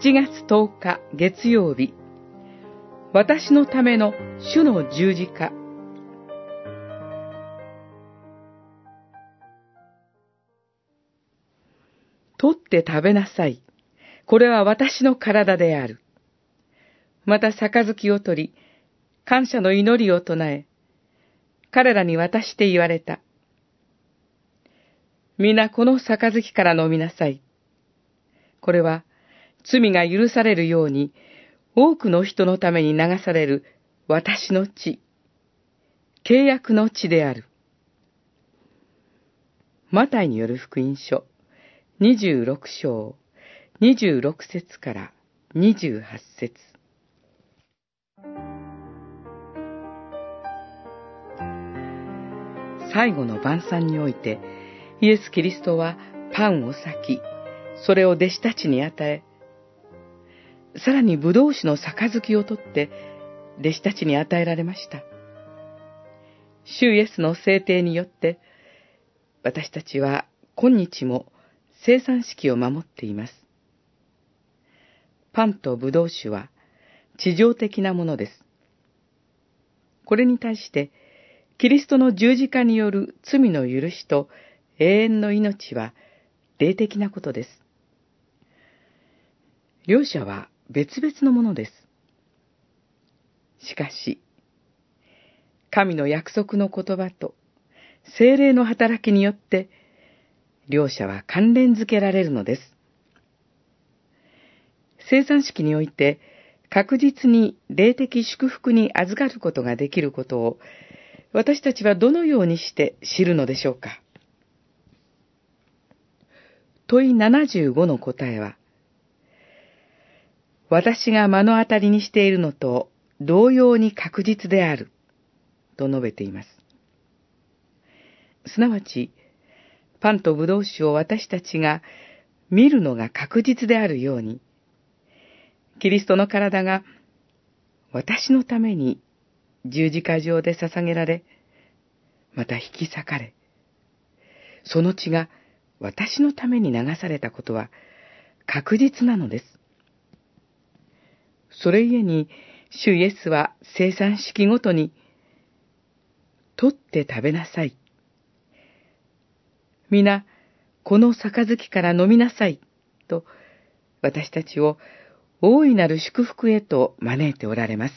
7月10日月曜日、私のための主の十字架。取って食べなさい。これは私の体である。また杯を取り、感謝の祈りを唱え、彼らに渡して言われた。皆この杯から飲みなさい。これは罪が許されるように多くの人のために流される私の血、契約の血である。マタイによる福音書26章26節から28節最後の晩餐において、イエス・キリストはパンを裂き、それを弟子たちに与え、さらに葡萄酒の杯を取って、弟子たちに与えられました。主イエスの制定によって、私たちは今日も生産式を守っています。パンと葡萄酒は地上的なものです。これに対して、キリストの十字架による罪の許しと永遠の命は霊的なことです。両者は別々のものです。しかし、神の約束の言葉と精霊の働きによって、両者は関連づけられるのです。生産式において、確実に霊的祝福に預かることができることを、私たちはどのようにして知るのでしょうか問い75の答えは、私が目の当たりにしているのと同様に確実である、と述べています。すなわち、パンとブドウ酒を私たちが見るのが確実であるように、キリストの体が私のために十字架上で捧げられ、また引き裂かれ、その血が私のために流されたことは確実なのです。それゆえに、主イエスは生産式ごとに、取って食べなさい。皆、この杯から飲みなさい。と、私たちを大いなる祝福へと招いておられます。